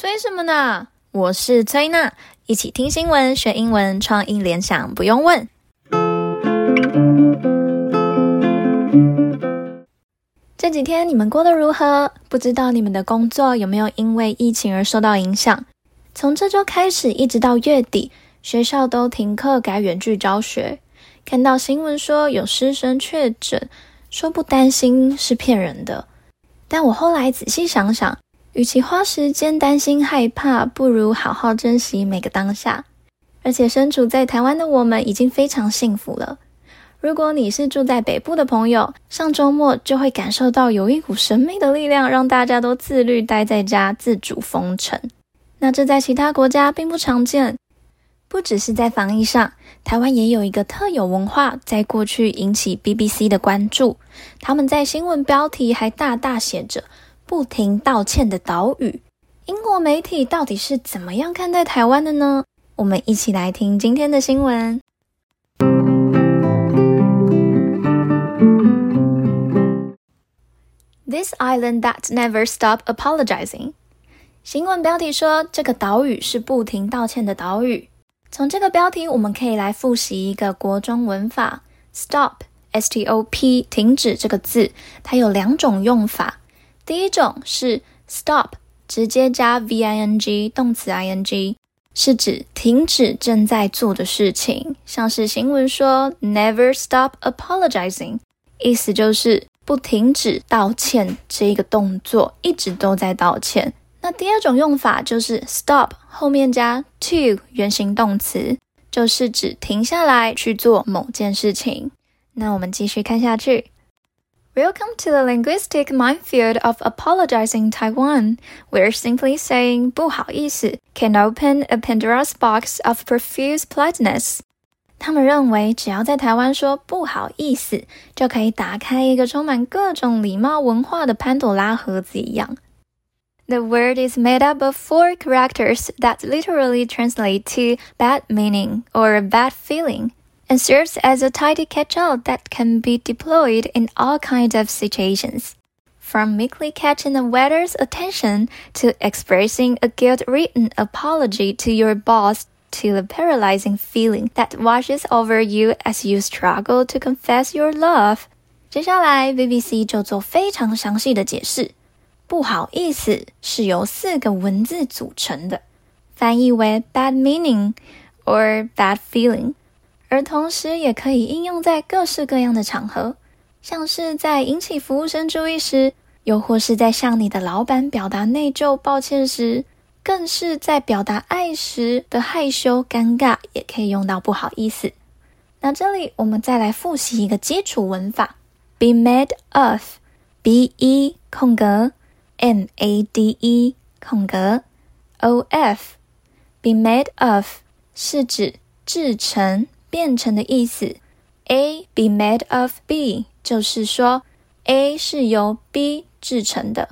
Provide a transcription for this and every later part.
催什么呢？我是崔娜，一起听新闻学英文，创意联想不用问。这几天你们过得如何？不知道你们的工作有没有因为疫情而受到影响？从这周开始一直到月底，学校都停课改远距教学。看到新闻说有师生确诊，说不担心是骗人的。但我后来仔细想想，与其花时间担心害怕，不如好好珍惜每个当下。而且身处在台湾的我们已经非常幸福了。如果你是住在北部的朋友，上周末就会感受到有一股神秘的力量，让大家都自律待在家，自主封城。那这在其他国家并不常见。不只是在防疫上，台湾也有一个特有文化，在过去引起 BBC 的关注。他们在新闻标题还大大写着“不停道歉的岛屿”。英国媒体到底是怎么样看待台湾的呢？我们一起来听今天的新闻。This island that never stop apologizing。新闻标题说，这个岛屿是不停道歉的岛屿。从这个标题，我们可以来复习一个国中文法：stop，s-t-o-p，停止这个字，它有两种用法。第一种是 stop，直接加 v-i-n-g，动词 i-n-g，是指停止正在做的事情，像是新闻说 never stop apologizing，意思就是。不停止道歉这一个动作，一直都在道歉。那第二种用法就是 stop 后面加 to 原形动词，就是指停下来去做某件事情。那我们继续看下去。Welcome to the linguistic minefield of apologizing Taiwan, where simply saying 不好意思 can open a Pandora's box of profuse politeness. 他们认为，只要在台湾说不好意思，就可以打开一个充满各种礼貌文化的潘朵拉盒子一样。The word is made up of four characters that literally translate to bad meaning or bad feeling, and serves as a tidy catch-all that can be deployed in all kinds of situations, from meekly catching a waiter's attention to expressing a guilt-ridden apology to your boss. To the paralyzing feeling that washes over you as you struggle to confess your love。接下来，BBC 就做非常详细的解释。不好意思是由四个文字组成的，翻译为 bad meaning or bad feeling， 而同时也可以应用在各式各样的场合，像是在引起服务生注意时，又或是在向你的老板表达内疚、抱歉时。更是在表达爱时的害羞、尴尬，也可以用到不好意思。那这里我们再来复习一个基础文法：be made of，b e 空格 m a d e 空格 o f，be made of 是指制成、变成的意思。A be made of B 就是说 A 是由 B 制成的，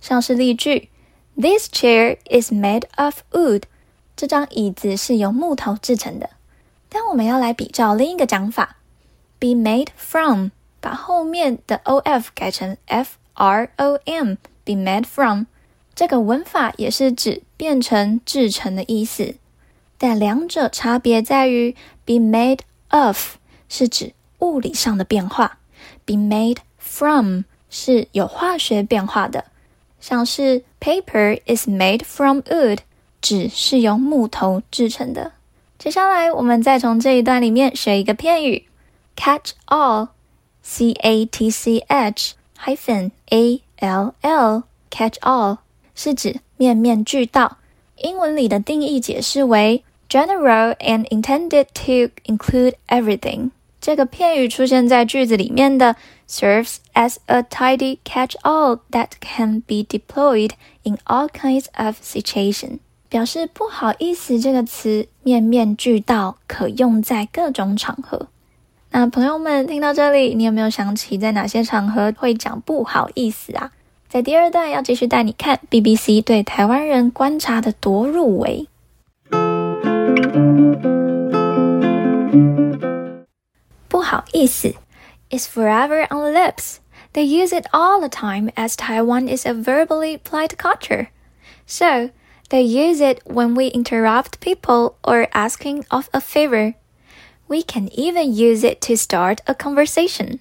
像是例句。This chair is made of wood。这张椅子是由木头制成的。但我们要来比照另一个讲法，be made from，把后面的 of 改成 from，be made from。这个文法也是指变成、制成的意思。但两者差别在于，be made of 是指物理上的变化，be made from 是有化学变化的。像是 paper is made from wood，纸是由木头制成的。接下来，我们再从这一段里面学一个片语，catch all，c a t c h hyphen a l l，catch all 是指面面俱到。英文里的定义解释为 general and intended to include everything。这个片语出现在句子里面的 serves as a tidy catch-all that can be deployed in all kinds of situations，表示不好意思这个词面面俱到，可用在各种场合。那朋友们听到这里，你有没有想起在哪些场合会讲不好意思啊？在第二段要继续带你看 BBC 对台湾人观察的多入微。好意思 is forever on the lips. They use it all the time as Taiwan is a verbally polite culture. So, They use it when we interrupt people or asking of a favor. We can even use it to start a conversation.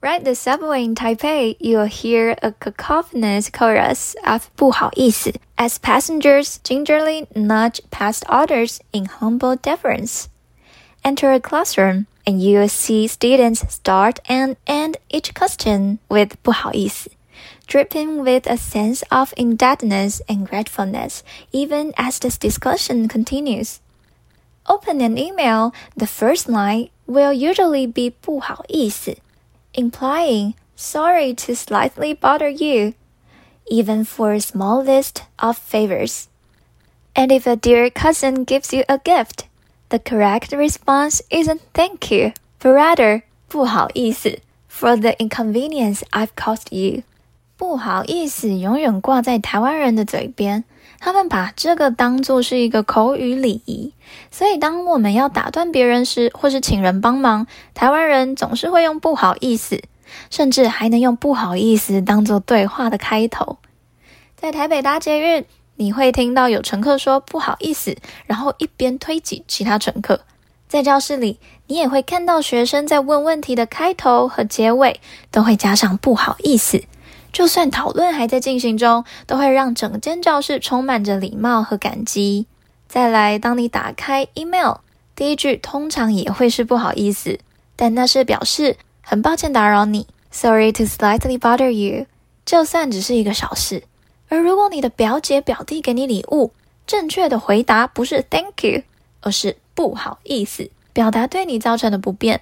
Ride the subway in Taipei, you'll hear a cacophonous chorus of 不好意思 as passengers gingerly nudge past others in humble deference. Enter a classroom and you'll see students start and end each question with 不好意思 dripping with a sense of indebtedness and gratefulness, even as the discussion continues. Open an email, the first line will usually be 不好意思, implying sorry to slightly bother you, even for a small list of favors. And if a dear cousin gives you a gift, the correct response isn't thank you, but rather 不好意思 for the inconvenience I've caused you. 不好意思，永远挂在台湾人的嘴边。他们把这个当作是一个口语礼仪，所以当我们要打断别人时，或是请人帮忙，台湾人总是会用不好意思，甚至还能用不好意思当作对话的开头。在台北搭捷运，你会听到有乘客说不好意思，然后一边推挤其他乘客。在教室里，你也会看到学生在问问题的开头和结尾都会加上不好意思。就算讨论还在进行中，都会让整间教室充满着礼貌和感激。再来，当你打开 email，第一句通常也会是不好意思，但那是表示很抱歉打扰你，Sorry to slightly bother you。就算只是一个小事。而如果你的表姐表弟给你礼物，正确的回答不是 Thank you，而是不好意思，表达对你造成的不便。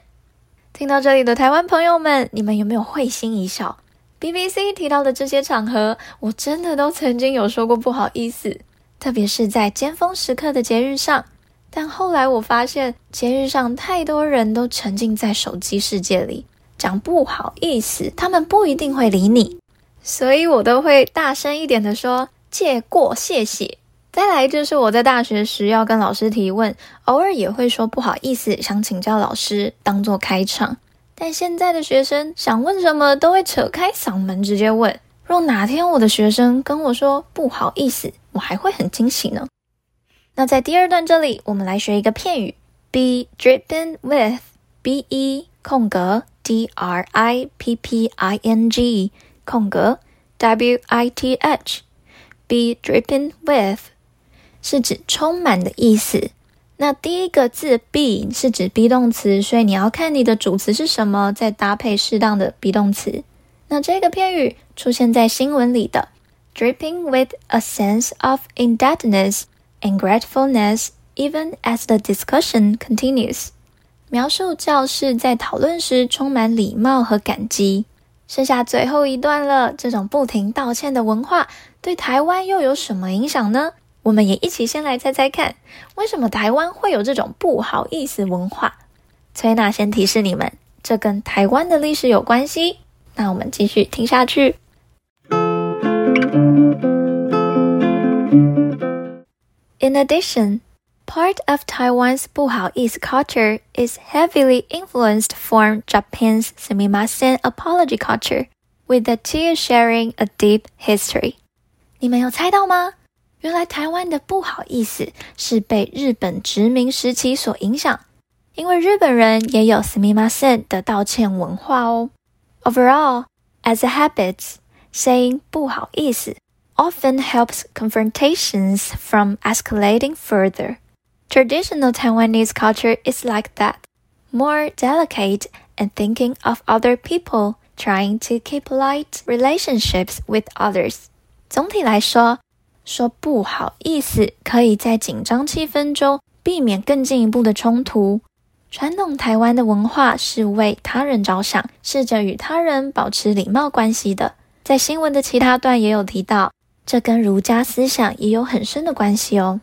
听到这里的台湾朋友们，你们有没有会心一笑？BBC 提到的这些场合，我真的都曾经有说过不好意思，特别是在尖峰时刻的节日上。但后来我发现，节日上太多人都沉浸在手机世界里，讲不好意思，他们不一定会理你，所以我都会大声一点的说借过，谢谢。再来就是我在大学时要跟老师提问，偶尔也会说不好意思，想请教老师，当做开场。但现在的学生想问什么都会扯开嗓门直接问。若哪天我的学生跟我说不好意思，我还会很惊喜呢。那在第二段这里，我们来学一个片语：be dripping with，b e 空格 d r i p p i n g 空格 w i t h，be dripping with 是指充满的意思。那第一个字 be 是指 be 动词，所以你要看你的主词是什么，再搭配适当的 be 动词。那这个片语出现在新闻里的，dripping with a sense of indebtedness and gratefulness, even as the discussion continues，描述教室在讨论时充满礼貌和感激。剩下最后一段了，这种不停道歉的文化对台湾又有什么影响呢？我们也一起先来猜猜看，为什么台湾会有这种不好意思文化？崔娜先提示你们，这跟台湾的历史有关系。那我们继续听下去。In addition, part of Taiwan's 不好意思 culture is heavily influenced from Japan's sumimasen apology culture, with the two sharing a deep history. 你们有猜到吗？原来台湾的不好意思是被日本殖民时期所影响，因为日本人也有すみません的道歉文化哦。Overall, as a habit, saying 不好意思 often helps confrontations from escalating further. Traditional Taiwanese culture is like that, more delicate and thinking of other people, trying to keep light relationships with others. 总体来说，说不好意思，可以在紧张气氛中避免更进一步的冲突。传统台湾的文化是为他人着想，试着与他人保持礼貌关系的。在新闻的其他段也有提到，这跟儒家思想也有很深的关系哦。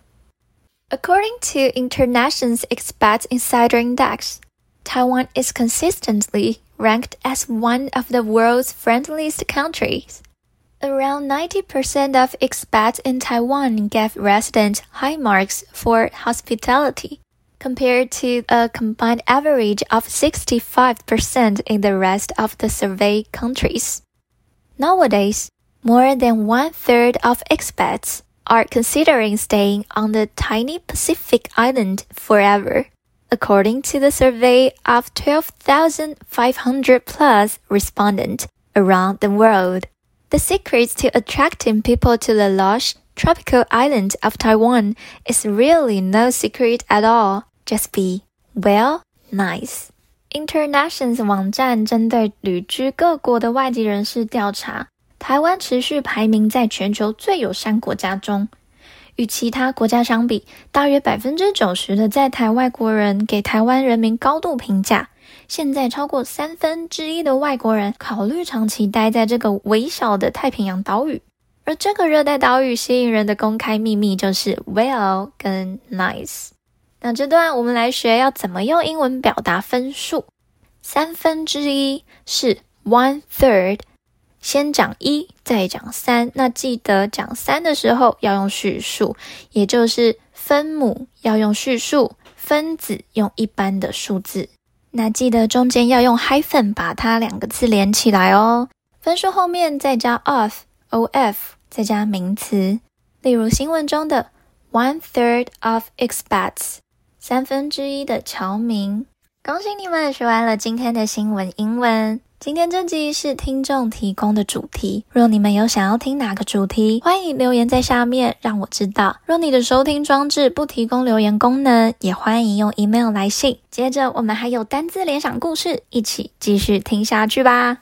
According to International's Expat Insider Index, Taiwan is consistently ranked as one of the world's friendliest countries. Around 90% of expats in Taiwan gave residents high marks for hospitality, compared to a combined average of 65% in the rest of the surveyed countries. Nowadays, more than one third of expats are considering staying on the tiny Pacific island forever. According to the survey of 12,500 plus respondents around the world, the secrets to attracting people to the lush tropical island of Taiwan is really no secret at all. Just be, well, nice. Internations 网站针对旅居各国的外籍人士调查， 台湾持续排名在全球最友善国家中。与其他国家相比，大约百分之九十的在台外国人给台湾人民高度评价。现在超过三分之一的外国人考虑长期待在这个微小的太平洋岛屿。而这个热带岛屿吸引人的公开秘密就是 well 跟 nice。那这段我们来学要怎么用英文表达分数。三分之一是 one third。先讲一，再讲三。那记得讲三的时候要用序数，也就是分母要用序数，分子用一般的数字。那记得中间要用 hyphen 把它两个字连起来哦。分数后面再加 of，of，再加名词。例如新闻中的 one third of expats，三分之一的侨民。恭喜你们学完了今天的新闻英文。今天这集是听众提供的主题，若你们有想要听哪个主题，欢迎留言在下面让我知道。若你的收听装置不提供留言功能，也欢迎用 email 来信。接着我们还有单字联想故事，一起继续听下去吧。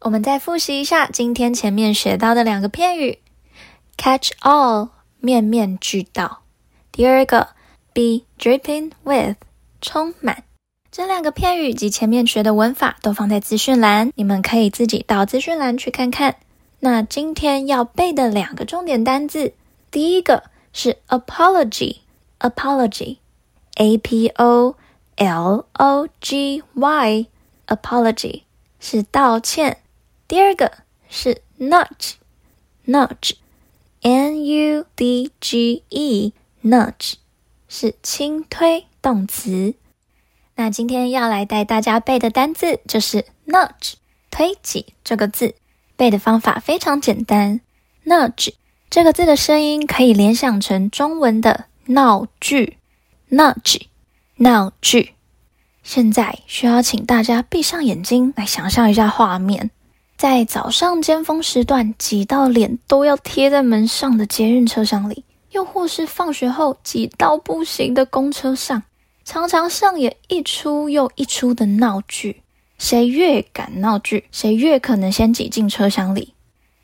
我们再复习一下今天前面学到的两个片语：catch all，面面俱到。第二个。Be dripping with，充满。这两个片语及前面学的文法都放在资讯栏，你们可以自己到资讯栏去看看。那今天要背的两个重点单字，第一个是 apology，apology，a p o l o g y，apology 是道歉。第二个是 nudge，nudge n u d g e nudge。是轻推动词。那今天要来带大家背的单字就是 nudge，推挤这个字。背的方法非常简单，nudge 这个字的声音可以联想成中文的闹剧，nudge，闹剧。现在需要请大家闭上眼睛来想象一下画面，在早上尖峰时段挤到脸都要贴在门上的捷运车厢里。又或是放学后挤到不行的公车上，常常上演一出又一出的闹剧。谁越敢闹剧，谁越可能先挤进车厢里。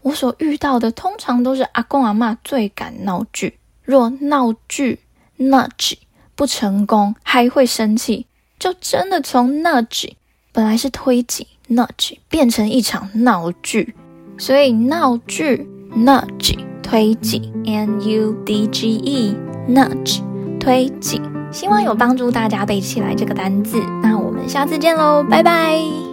我所遇到的通常都是阿公阿妈最敢闹剧。若闹剧 nudg 不成功，还会生气，就真的从 nudg 本来是推挤 nudge 变成一场闹剧。所以闹剧 nudge。推挤，n u d g e，nudge，推挤。希望有帮助大家背起来这个单字。那我们下次见喽，拜拜。